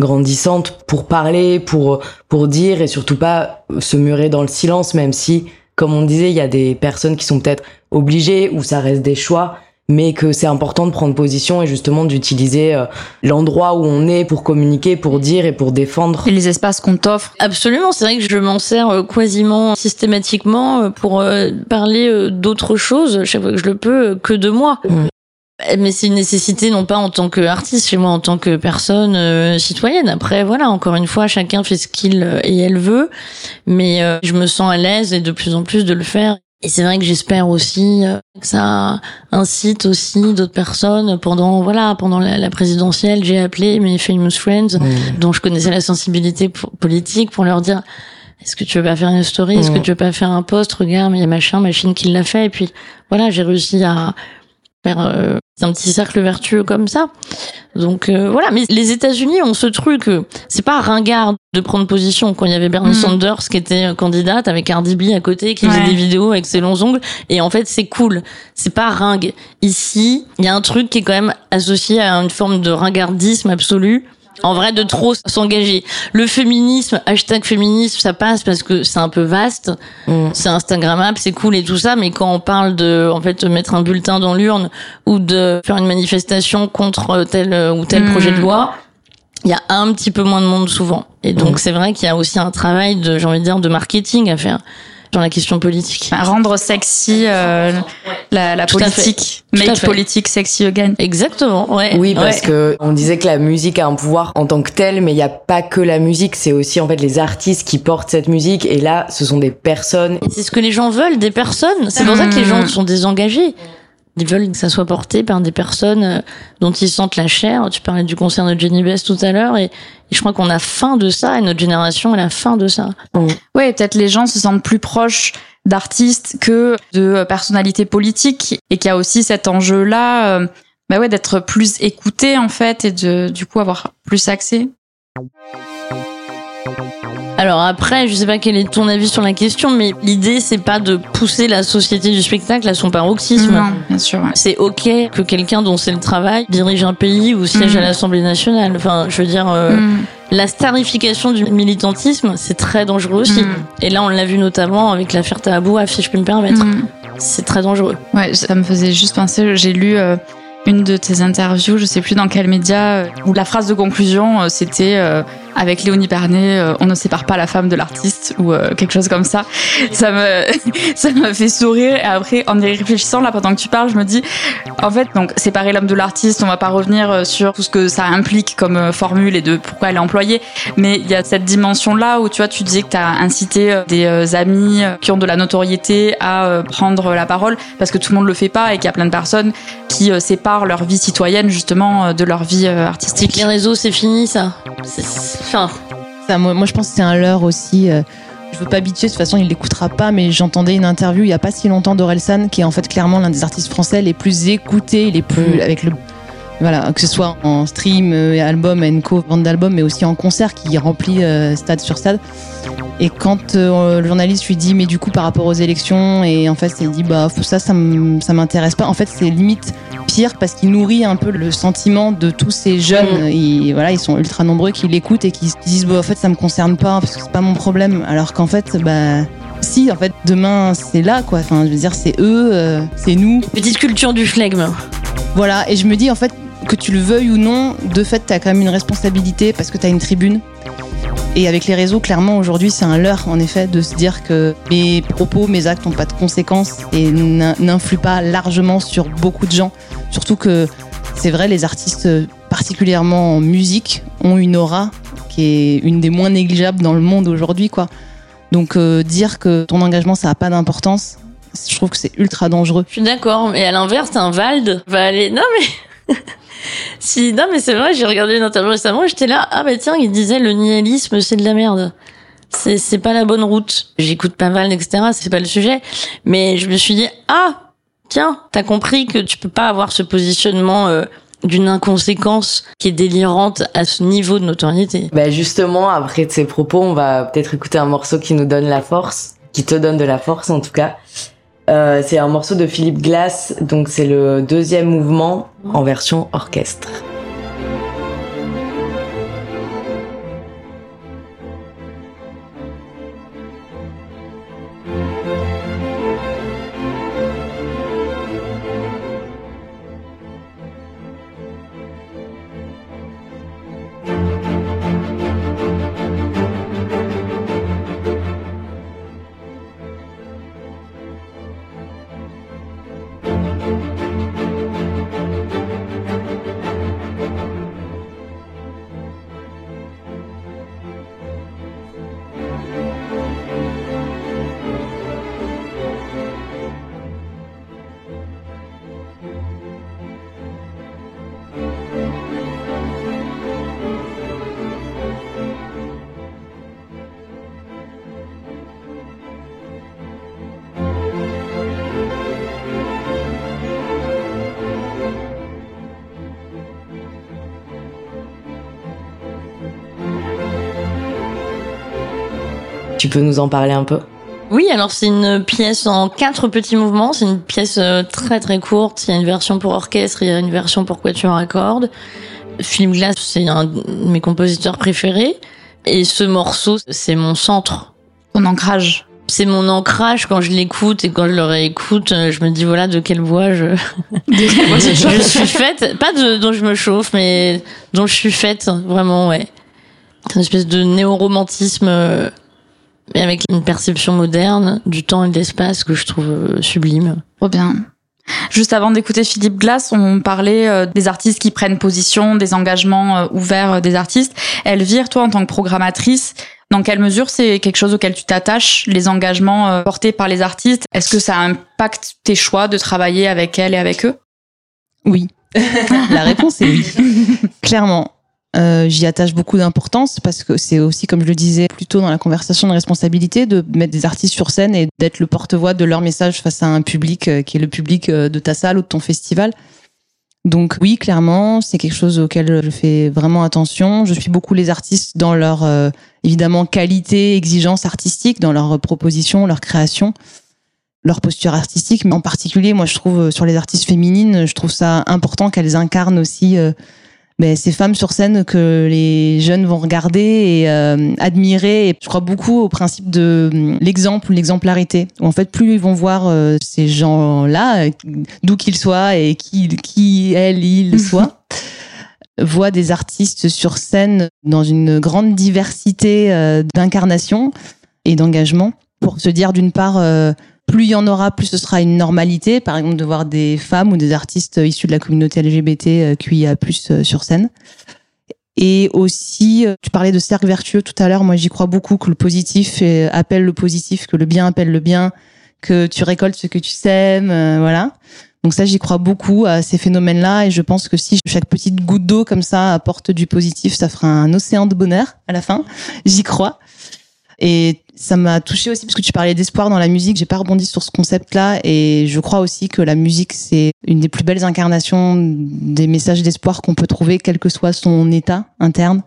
grandissante pour parler, pour, pour dire et surtout pas se murer dans le silence, même si, comme on disait, il y a des personnes qui sont peut-être obligées ou ça reste des choix mais que c'est important de prendre position et justement d'utiliser euh, l'endroit où on est pour communiquer, pour dire et pour défendre. Et les espaces qu'on t'offre. Absolument, c'est vrai que je m'en sers euh, quasiment systématiquement euh, pour euh, parler euh, d'autre chose chaque fois que je le peux que de moi. Mm. Mais c'est une nécessité non pas en tant qu'artiste chez moi, en tant que personne euh, citoyenne. Après, voilà, encore une fois, chacun fait ce qu'il et elle veut, mais euh, je me sens à l'aise et de plus en plus de le faire. Et c'est vrai que j'espère aussi euh, que ça incite aussi d'autres personnes. Pendant voilà, pendant la, la présidentielle, j'ai appelé mes famous friends dont je connaissais la sensibilité po- politique pour leur dire est-ce que tu veux pas faire une story? Est-ce que Mm. tu veux pas faire un post? Regarde il y a machin machine qui l'a fait et puis voilà j'ai réussi à faire euh, un petit cercle vertueux comme ça. Donc euh, voilà. Mais les États-Unis ont ce truc euh, c'est pas ringard de prendre position. Quand il y avait Bernie Mm. Sanders qui était euh, candidate avec Cardi B à côté qui faisait des vidéos avec ses longs ongles. Et en fait c'est cool. C'est pas ringue. Ici il y a un truc qui est quand même associé à une forme de ringardisme absolu en vrai de trop s'engager. Le féminisme, hashtag féminisme, ça passe parce que c'est un peu vaste, Mm. c'est instagrammable, c'est cool et tout ça, mais quand on parle de, en fait, mettre un bulletin dans l'urne ou de faire une manifestation contre tel ou tel Mm. projet de loi, il y a un petit peu moins de monde souvent. Et donc c'est vrai qu'il y a aussi un travail de, j'ai envie de dire, de marketing à faire sur la question politique. Rendre sexy euh, la, la politique. Make politique sexy again. Exactement, ouais. Oui, parce ouais. que on disait que la musique a un pouvoir en tant que tel, mais il n'y a pas que la musique, c'est aussi en fait les artistes qui portent cette musique. Et là, ce sont des personnes. Et C'est ce que les gens veulent, des personnes. C'est pour ça que les gens sont désengagés. Ils veulent que ça soit porté par des personnes euh, dont ils sentent la chair. Tu parlais du concert de Jenny Best tout à l'heure et, je crois qu'on a faim de ça et notre génération elle a faim de ça. Ouais, peut-être les gens se sentent plus proches d'artistes que de personnalités politiques et qu'il y a aussi cet enjeu-là, euh, bah ouais, d'être plus écouté en fait et de du coup avoir plus accès. Alors après, je sais pas quel est ton avis sur la question, mais l'idée c'est pas de pousser la société du spectacle à son paroxysme. Non, bien sûr. ouais. C'est ok que quelqu'un dont c'est le travail dirige un pays ou siège Mm. à l'Assemblée nationale. Enfin, je veux dire, euh, Mm. la starification du militantisme, c'est très dangereux aussi. Mm. Et là, on l'a vu notamment avec l'affaire Tahabou, si je peux me permettre. Mm. C'est très dangereux. Ouais, ça me faisait juste penser, j'ai lu euh, une de tes interviews, je sais plus dans quel média, euh, où la phrase de conclusion euh, c'était euh, avec Léonie Pernet, euh, on ne sépare pas la femme de l'artiste ou euh, quelque chose comme ça. Ça me ça m'a fait sourire et après en y réfléchissant là pendant que tu parles, je me dis en fait donc séparer l'homme de l'artiste, on va pas revenir euh, sur tout ce que ça implique comme formule et de pourquoi elle est employée, mais il y a cette dimension là où tu vois tu disais que tu as incité des amis qui ont de la notoriété à prendre la parole parce que tout le monde le fait pas et qu'il y a plein de personnes qui séparent leur vie citoyenne justement de leur vie artistique. les réseaux, c'est fini ça. Ça, moi, moi, je pense que c'est un leurre aussi. euh, je veux pas bitcher, de toute façon, il l'écoutera pas, mais j'entendais une interview il y a pas si longtemps d'Orelsan, qui est en fait clairement l'un des artistes français les plus écoutés, les plus, avec le, voilà, que ce soit en stream, euh, album, and co, vente d'albums, mais aussi en concert qui remplit euh, stade sur stade. Et quand euh, le journaliste lui dit, mais du coup, par rapport aux élections, et en fait, il dit, bah, ça, ça m'intéresse pas. En fait, c'est limite pire parce qu'il nourrit un peu le sentiment de tous ces jeunes. Et voilà, ils sont ultra nombreux qui l'écoutent et qui se disent, bah, en fait, ça me concerne pas parce que c'est pas mon problème. Alors qu'en fait, bah, si, en fait, demain, c'est là, quoi. Enfin, je veux dire, c'est eux, euh, c'est nous. petite culture du flegme. Voilà, et je me dis en fait que tu le veuilles ou non, de fait, tu as quand même une responsabilité parce que tu as une tribune. Et avec les réseaux, clairement, aujourd'hui, c'est un leurre, en effet, de se dire que mes propos, mes actes n'ont pas de conséquences et n'in- n'influent pas largement sur beaucoup de gens. Surtout que c'est vrai, les artistes, particulièrement en musique, ont une aura qui est une des moins négligeables dans le monde aujourd'hui, quoi. Donc, euh, dire que ton engagement, ça n'a pas d'importance, je trouve que c'est ultra dangereux. Je suis d'accord, mais à l'inverse, un Vald va aller. Non mais. Si, non mais c'est vrai, j'ai regardé une interview récemment j'étais là, ah bah tiens, il disait le nihilisme c'est de la merde. C'est, c'est pas la bonne route. J'écoute pas Vald, etc., c'est pas le sujet. Mais je me suis dit, ah, tiens, t'as compris que tu peux pas avoir ce positionnement euh, d'une inconséquence qui est délirante à ce niveau de notoriété. Bah justement, après de ces propos, on va peut-être écouter un morceau qui nous donne la force, qui te donne de la force en tout cas. Euh, c'est un morceau de Philippe Glass, donc c'est le deuxième mouvement en version orchestre. Tu peux nous en parler un peu? Oui, alors c'est une pièce en quatre petits mouvements. C'est une pièce euh, très très courte. Il y a une version pour orchestre, il y a une version pour quatuor à cordes. Philippe Glass, c'est un de mes compositeurs préférés. Et ce morceau, c'est mon centre. Ton ancrage. C'est mon ancrage quand je l'écoute et quand je le réécoute. euh, Je me dis voilà de quelle voix je, je suis faite. Pas de, dont je me chauffe, mais dont je suis faite. Vraiment, ouais. C'est une espèce de néo-romantisme, euh, mais avec une perception moderne du temps et de l'espace que je trouve euh, sublime. Trop bien. Juste avant d'écouter Philippe Glass, on parlait euh, des artistes qui prennent position, des engagements euh, ouverts des artistes. Elvire, toi, en tant que programmatrice, dans quelle mesure c'est quelque chose auquel tu t'attaches, les engagements portés par les artistes? Est-ce que ça impacte tes choix de travailler avec elles et avec eux? Oui. La réponse est oui. Clairement. Euh, J'y attache beaucoup d'importance parce que c'est aussi, comme je le disais plus tôt dans la conversation de responsabilité, de mettre des artistes sur scène et d'être le porte-voix de leur message face à un public euh, qui est le public euh, de ta salle ou de ton festival. Donc oui, clairement, c'est quelque chose auquel je fais vraiment attention. Je suis beaucoup les artistes dans leur évidemment qualité, exigence artistique, dans leurs propositions, leur création, leur posture artistique. Mais en particulier, moi, je trouve sur les artistes féminines, je trouve ça important qu'elles incarnent aussi ben, ces femmes sur scène que les jeunes vont regarder et euh, admirer. Et je crois beaucoup au principe de hum, l'exemple ou l'exemplarité. Où en fait, plus ils vont voir euh, ces gens-là, d'où qu'ils soient et qui, qui elles, ils soient, voient des artistes sur scène dans une grande diversité euh, d'incarnation et d'engagement pour se dire d'une part euh, plus il y en aura, plus ce sera une normalité, par exemple de voir des femmes ou des artistes issus de la communauté LGBT euh, QIA+ euh, sur scène. Et aussi, euh, tu parlais de cercle vertueux tout à l'heure. Moi, j'y crois beaucoup que le positif appelle le positif, que le bien appelle le bien, que tu récoltes ce que tu sèmes, voilà. Donc ça, j'y crois beaucoup à ces phénomènes-là, et je pense que si chaque petite goutte d'eau comme ça apporte du positif, ça fera un océan de bonheur à la fin. J'y crois. Et ça m'a touché aussi parce que tu parlais d'espoir dans la musique. J'ai pas rebondi sur ce concept-là et je crois aussi que la musique c'est une des plus belles incarnations des messages d'espoir qu'on peut trouver, quel que soit son état interne.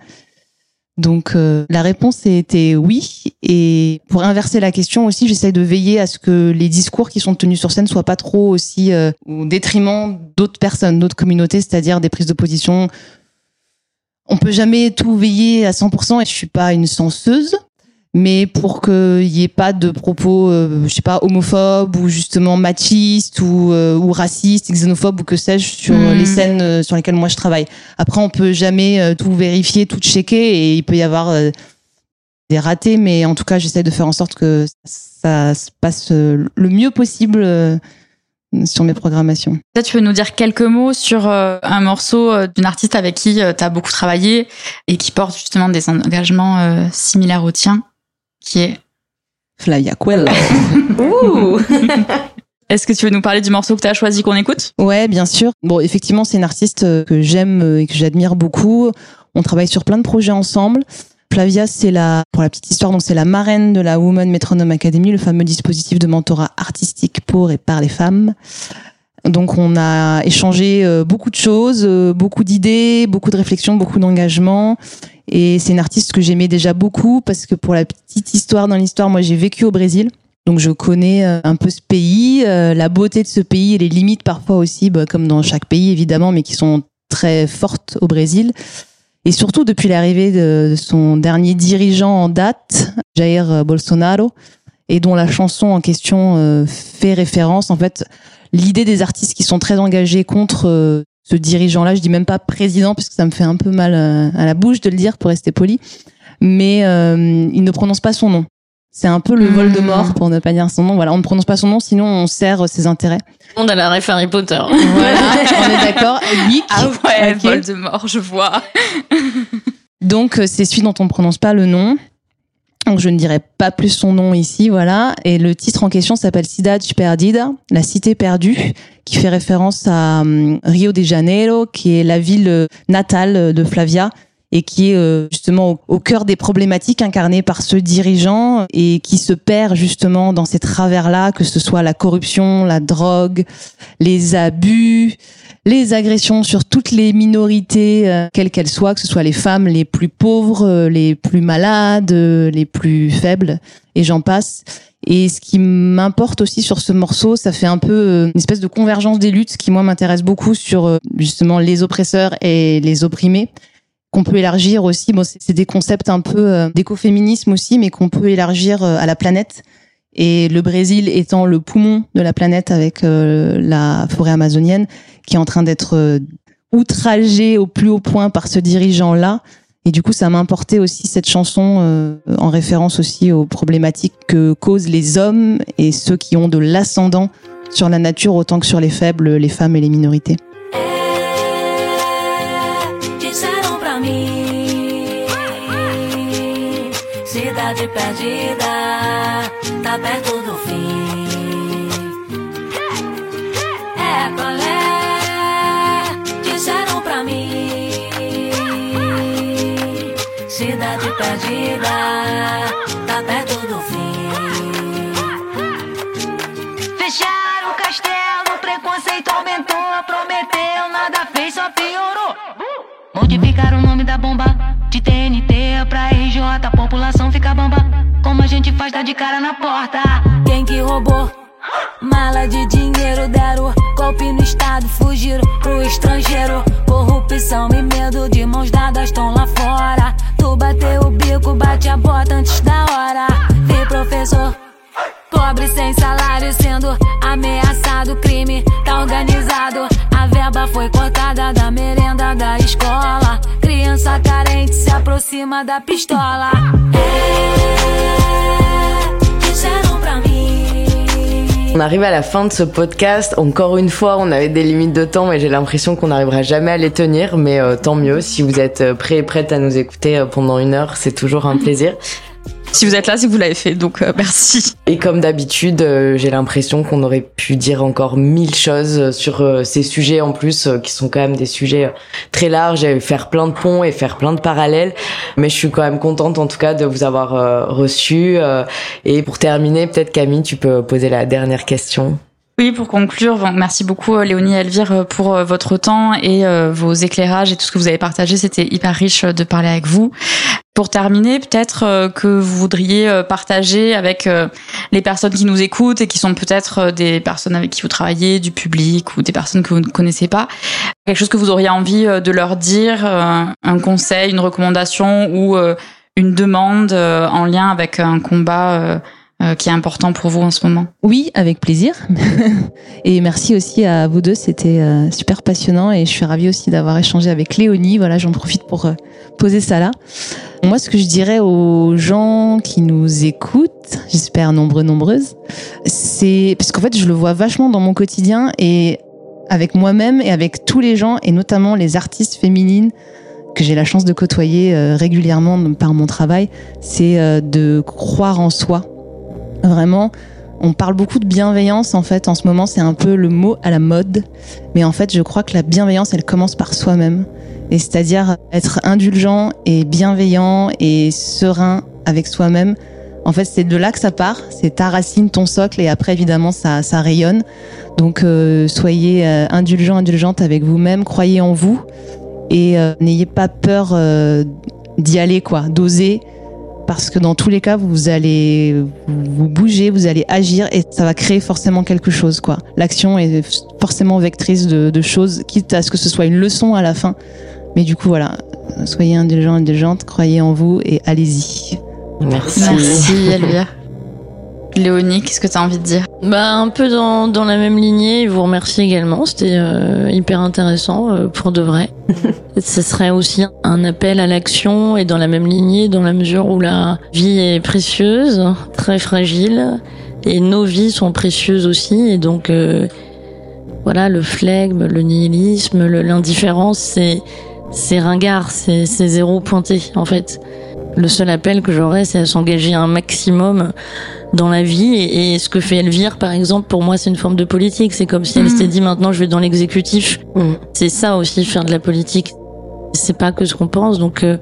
Donc euh, la réponse était oui. Et pour inverser la question aussi, j'essaie de veiller à ce que les discours qui sont tenus sur scène soient pas trop aussi euh, au détriment d'autres personnes, d'autres communautés, c'est-à-dire des prises de position. On peut jamais tout veiller à 100% et je suis pas une senseuse mais pour qu'il y ait pas de propos, euh, je sais pas, homophobes ou justement machistes ou, euh, ou racistes, xénophobes ou que sais-je sur Mhm. les scènes euh, sur lesquelles moi je travaille. Après, on peut jamais euh, tout vérifier, tout checker et il peut y avoir euh, des ratés, mais en tout cas, j'essaie de faire en sorte que ça se passe le mieux possible sur mes programmations. Peut-être tu peux nous dire quelques mots sur un morceau d'une artiste avec qui tu as beaucoup travaillé et qui porte justement des engagements similaires aux tiens, qui est... Flavia Coelho. Est-ce que tu veux nous parler du morceau que tu as choisi qu'on écoute? Ouais, bien sûr. Bon, effectivement, c'est une artiste euh, que j'aime euh, et que j'admire beaucoup. On travaille sur plein de projets ensemble. Flavia, c'est la, pour la petite histoire, donc c'est la marraine de la Woman Metronome Academy, le fameux dispositif de mentorat artistique pour et par les femmes. Donc on a échangé euh, beaucoup de choses, beaucoup d'idées, beaucoup de réflexions, beaucoup d'engagement. Et c'est une artiste que j'aimais déjà beaucoup parce que pour la petite histoire dans l'histoire, moi j'ai vécu au Brésil. Donc je connais euh, un peu ce pays, euh, la beauté de ce pays et les limites parfois aussi, bah, comme dans chaque pays évidemment, mais qui sont très fortes au Brésil. Et surtout depuis l'arrivée de, son dernier dirigeant en date, Jair Bolsonaro, et dont la chanson en question euh, fait référence. En fait, l'idée des artistes qui sont très engagés contre ce dirigeant-là, je dis même pas président, puisque ça me fait un peu mal euh, à la bouche de le dire pour rester poli, mais euh, il ne prononce pas son nom. C'est un peu le Mmh. vol de mort pour ne pas dire son nom. Voilà, on ne prononce pas son nom, sinon on sert ses intérêts. On a la ref Harry Potter. Voilà, on est d'accord. Ah ouais, Ok. Voldemort, je vois. Donc euh, c'est celui dont on ne prononce pas le nom. Donc je ne dirai pas plus son nom ici, voilà. Et le titre en question s'appelle Cidade Perdida, la cité perdue, qui fait référence à hum, Rio de Janeiro, qui est la ville euh, natale de Flavia et qui est euh, justement au, cœur des problématiques incarnées par ce dirigeant et qui se perd justement dans ces travers-là, que ce soit la corruption, la drogue, les abus, les agressions sur toutes les minorités, euh, quelles qu'elles soient, que ce soit les femmes les plus pauvres, euh, les plus malades, les plus faibles, et j'en passe. Et ce qui m'importe aussi sur ce morceau, ça fait un peu une espèce de convergence des luttes qui, moi, m'intéresse beaucoup sur justement les oppresseurs et les opprimés qu'on peut élargir aussi. Bon, c'est des concepts un peu euh, d'écoféminisme aussi, mais qu'on peut élargir euh, à la planète. Et le Brésil étant le poumon de la planète avec euh, la forêt amazonienne, qui est en train d'être euh, outragé au plus haut point par ce dirigeant-là. Et du coup, ça m'a importé aussi cette chanson en référence aussi aux problématiques que causent les hommes et ceux qui ont de l'ascendant sur la nature autant que sur les faibles, les femmes et les minorités. Mim. Cidade perdida Tá perto do fim. É qual é? Disseram pra mim. Cidade perdida Tá perto do Faz, dá de cara na porta. Quem que roubou? Mala de dinheiro deram. Golpe no estado, fugiram pro estrangeiro. Corrupção e medo de mãos dadas estão lá fora. Tu bateu o bico, bate a bota antes da hora. Vê professor. Pobre sem salário sendo ameaçado, crime tá organizado. A verba foi cortada da merenda da escola. On arrive à la fin de ce podcast. Encore une fois, on avait des limites de temps, mais j'ai l'impression qu'on n'arrivera jamais à les tenir. Mais euh, tant mieux. Si vous êtes euh, prêts et prêtes à nous écouter euh, pendant une heure, c'est toujours un plaisir. Si vous êtes là, c'est que vous l'avez fait, donc euh, merci. Et comme d'habitude, euh, j'ai l'impression qu'on aurait pu dire encore mille choses sur euh, ces sujets en plus, qui sont quand même des sujets très larges, et faire plein de ponts et faire plein de parallèles. Mais je suis quand même contente en tout cas de vous avoir reçu. et pour terminer, peut-être Camille, tu peux poser la dernière question. Oui, pour conclure, merci beaucoup euh, Léonie et Elvire euh, pour euh, votre temps et vos éclairages et tout ce que vous avez partagé. C'était hyper riche de parler avec vous. Pour terminer, peut-être que vous voudriez partager avec les personnes qui nous écoutent et qui sont peut-être des personnes avec qui vous travaillez, du public ou des personnes que vous ne connaissez pas, quelque chose que vous auriez envie de leur dire, un conseil, une recommandation ou une demande en lien avec un combat euh, qui est important pour vous en ce moment. Oui, avec plaisir. et merci aussi à vous deux, c'était euh, super passionnant et je suis ravie aussi d'avoir échangé avec Léonie. Voilà, j'en profite pour euh, poser ça là. Moi, ce que je dirais aux gens qui nous écoutent, j'espère nombreux, nombreuses, c'est parce qu'en fait, je le vois vachement dans mon quotidien et avec moi-même et avec tous les gens et notamment les artistes féminines que j'ai la chance de côtoyer régulièrement par mon travail, c'est de croire en soi. Vraiment, on parle beaucoup de bienveillance en fait en ce moment, c'est un peu le mot à la mode, mais en fait, je crois que la bienveillance, elle commence par soi-même. Et c'est-à-dire être indulgent et bienveillant et serein avec soi-même. En fait, c'est de là que ça part, c'est ta racine, ton socle, et après, évidemment, ça, ça rayonne. Donc, euh, soyez euh, indulgent, indulgente avec vous-même, croyez en vous, et euh, n'ayez pas peur d'y aller, quoi, d'oser, parce que dans tous les cas, vous allez vous bouger, vous allez agir, et ça va créer forcément quelque chose, quoi. L'action est forcément vectrice de, de choses, quitte à ce que ce soit une leçon à la fin. Mais du coup, voilà, soyez indulgent, indulgente, croyez en vous et allez-y. Merci. Merci Elvire. Léonie, qu'est-ce que tu as envie de dire? Bah un peu dans, dans la même lignée, vous remercie également, c'était euh, hyper intéressant euh, pour de vrai. Ce serait aussi un appel à l'action et dans la même lignée, dans la mesure où la vie est précieuse, très fragile, et nos vies sont précieuses aussi, et donc euh, voilà, le flegme, le nihilisme, l'indifférence, c'est ringard, c'est zéro pointé en fait. Le seul appel que j'aurais, c'est à s'engager un maximum dans la vie. Et, et ce que fait Elvire par exemple pour moi c'est une forme de politique. C'est comme si elle Mhm. s'était dit maintenant je vais dans l'exécutif. Mhm. c'est ça aussi faire de la politique. C'est pas que ce qu'on pense. Donc euh,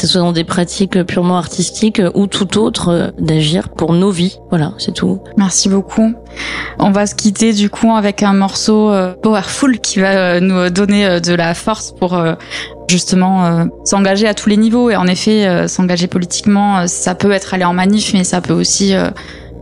que ce soit dans des pratiques purement artistiques euh, ou tout autre euh, d'agir pour nos vies. Voilà c'est tout. Merci beaucoup. On va se quitter du coup avec un morceau euh, powerful qui va nous donner de la force pour justement s'engager à tous les niveaux. Et en effet s'engager politiquement ça peut être aller en manif mais ça peut aussi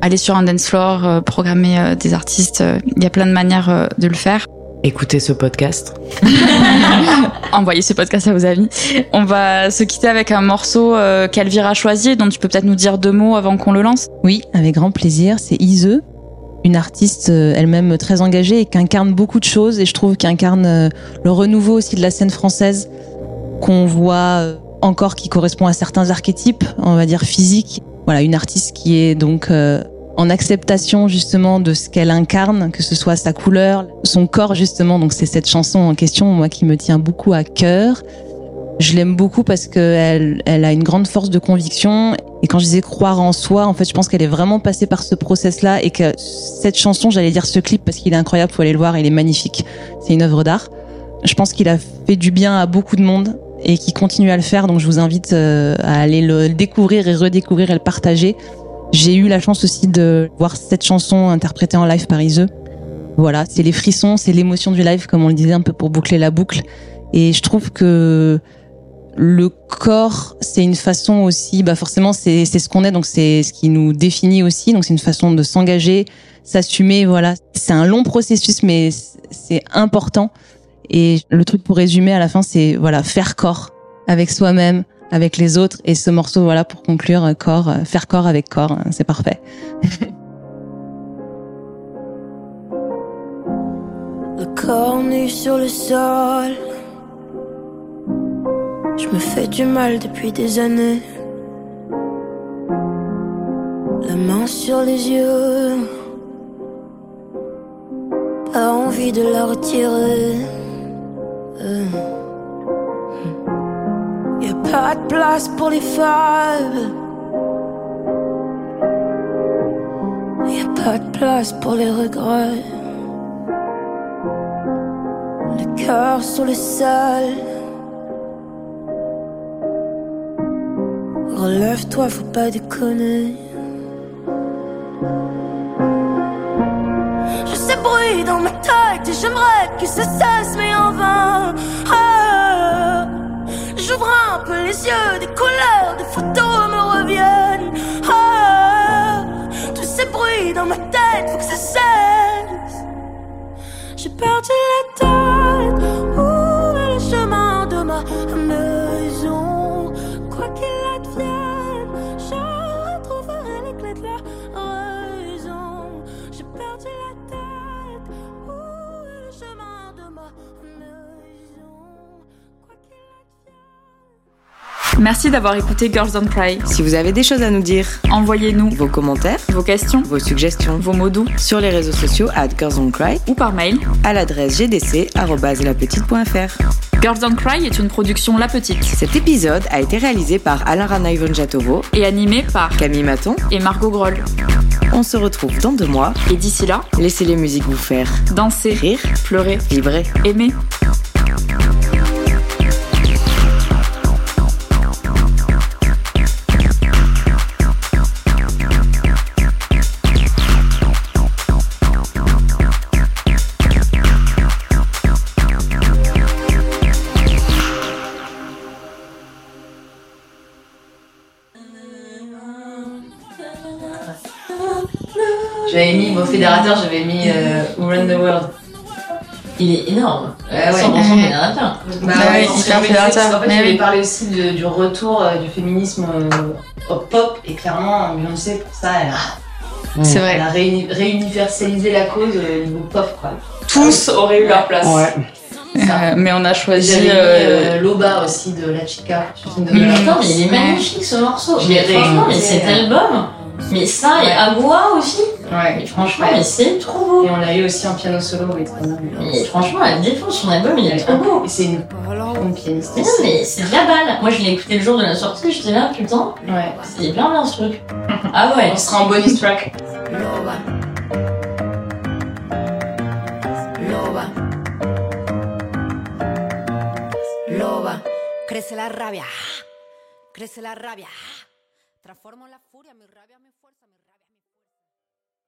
aller sur un dance floor programmer des artistes. Il y a plein de manières de le faire Écoutez ce podcast. envoyez ce podcast à vos amis on va se quitter avec un morceau euh, qu'Elvire a choisi dont tu peux peut-être nous dire deux mots avant qu'on le lance Oui, avec grand plaisir. C'est Ise, une artiste euh, elle-même très engagée et qui incarne beaucoup de choses. Et je trouve qu'elle incarne euh, le renouveau aussi de la scène française qu'on voit euh, encore qui correspond à certains archétypes, on va dire physiques. Voilà, une artiste qui est donc euh, en acceptation justement de ce qu'elle incarne, que ce soit sa couleur, son corps justement. Donc c'est cette chanson en question, moi, qui me tient beaucoup à cœur. Je l'aime beaucoup parce qu'elle elle a une grande force de conviction. Et quand je disais croire en soi, en fait, je pense qu'elle est vraiment passée par ce process-là et que cette chanson, j'allais dire ce clip parce qu'il est incroyable, faut aller le voir, il est magnifique. C'est une œuvre d'art. Je pense qu'il a fait du bien à beaucoup de monde et qui continue à le faire. Donc je vous invite euh, à aller le découvrir et redécouvrir et le partager. J'ai eu la chance aussi de voir cette chanson interprétée en live par Iseux. Voilà, c'est les frissons, c'est l'émotion du live, comme on le disait un peu pour boucler la boucle. Et je trouve que le corps, c'est une façon aussi, bah forcément, c'est ce qu'on est, donc c'est ce qui nous définit aussi. Donc c'est une façon de s'engager, s'assumer. Voilà, c'est un long processus, mais c'est important. Et le truc pour résumer à la fin, c'est voilà faire corps avec soi-même, avec les autres. Et ce morceau, voilà, pour conclure, euh, corps, euh, faire corps avec corps, hein, c'est parfait. Le corps nu sur le sol. Je me fais du mal depuis des années. La main sur les yeux. Pas envie de la retirer. Euh. Pas de place pour les femmes. Y a pas de place pour les regrets. Le cœur sur le sol. Relève-toi, faut pas déconner. Je sais bruit dans ma tête et j'aimerais que ça cesse, mais en vain. Ah, J'ouvre un peu les yeux, des couleurs, des photos me reviennent. Ah, tous ces bruits dans ma tête, faut que ça cesse. J'ai perdu la tête. Merci d'avoir écouté Girls Don't Cry. Si vous avez des choses à nous dire, Envoyez-nous vos commentaires, vos questions, vos suggestions vos mots doux sur les réseaux sociaux at Girls Don't Cry ou par mail. à l'adresse gdc.lapetite.fr. Girls Don't Cry est une production La Petite Cet épisode a été réalisé par Alain Ranaïvon Jatovo, et animée par Camille Maton. et Margot Groll. On se retrouve dans deux mois. Et d'ici là, Laissez les musiques vous faire dansez, rire, pleurez, vibrer. aimez. J'avais mis, mon fédérateur, j'avais mis euh, Who Run the World. Il est énorme. Ouais, ouais. 100% fédérateur. Bah Ouais, hyper mais fédérateur. En fait, parler aussi de- du retour euh, du féminisme euh, au pop et clairement Beyoncé pour ça, elle a, C'est elle a réuni- réuniversalisé la cause euh, au niveau pop quoi. Tous auraient eu leur place. Euh, mais on a choisi. J'avais mis euh, euh, Loba aussi de La Chica. je de Mm. mes Attends, mais il est magnifique ce morceau. Je Mais franchement, mais cet euh, album, mais ça et. Agua aussi. Ouais, Mais franchement, Ouais. mais c'est trop beau. Et on l'a eu aussi en piano solo, oui, très bien. Mais franchement, elle défonce son album, il est trop beau. Et c'est une, une pianiste. Mais non, mais c'est de la balle. Moi, je l'ai écouté le jour de la sortie, j'étais là, putain, Ouais. c'est bien bien ce truc. Ah ouais. On sera en bonus track. Loba. Loba. Loba. Crece la rabia. Crece la rabia. Transformo la furia, mi rabia.